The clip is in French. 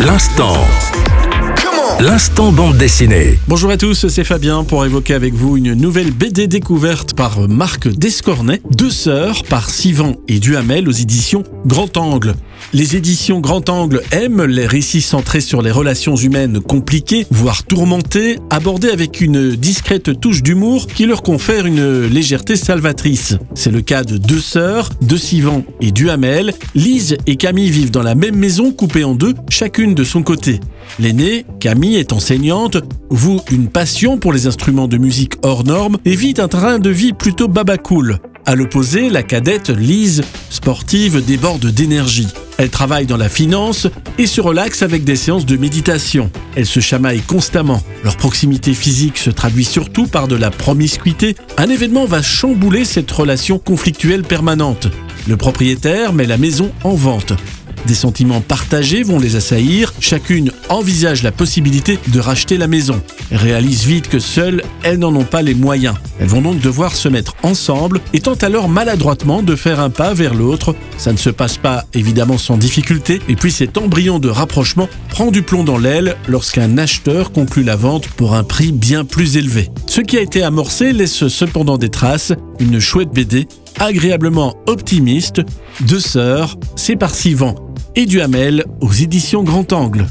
L'instant. L'instant bande dessinée. Bonjour à tous, c'est Fabien pour évoquer avec vous une nouvelle BD découverte par Marc Descornet, Deux sœurs par Sivan et Duhamel aux éditions Grand Angle. Les éditions Grand Angle aiment les récits centrés sur les relations humaines compliquées, voire tourmentées, abordés avec une discrète touche d'humour qui leur confère une légèreté salvatrice. C'est le cas de deux sœurs, de Sivan et Duhamel. Lise et Camille vivent dans la même maison coupée en deux, chacune de son côté. L'aînée, Camille, est enseignante, voue une passion pour les instruments de musique hors normes et vit un train de vie plutôt babacool. À l'opposé, la cadette, Lise, sportive, déborde d'énergie. Elle travaille dans la finance et se relaxe avec des séances de méditation. Elle se chamaille constamment. Leur proximité physique se traduit surtout par de la promiscuité. Un événement va chambouler cette relation conflictuelle permanente. Le propriétaire met la maison en vente. Des sentiments partagés vont les assaillir, chacune envisage la possibilité de racheter la maison. Elles réalisent vite que seules, elles n'en ont pas les moyens. Elles vont donc devoir se mettre ensemble et tentent alors maladroitement de faire un pas vers l'autre. Ça ne se passe pas évidemment sans difficulté et puis cet embryon de rapprochement prend du plomb dans l'aile lorsqu'un acheteur conclut la vente pour un prix bien plus élevé. Ce qui a été amorcé laisse cependant des traces, une chouette BD agréablement optimiste, Deux sœurs, c'est par Sivan et Duhamel aux éditions Grand Angle.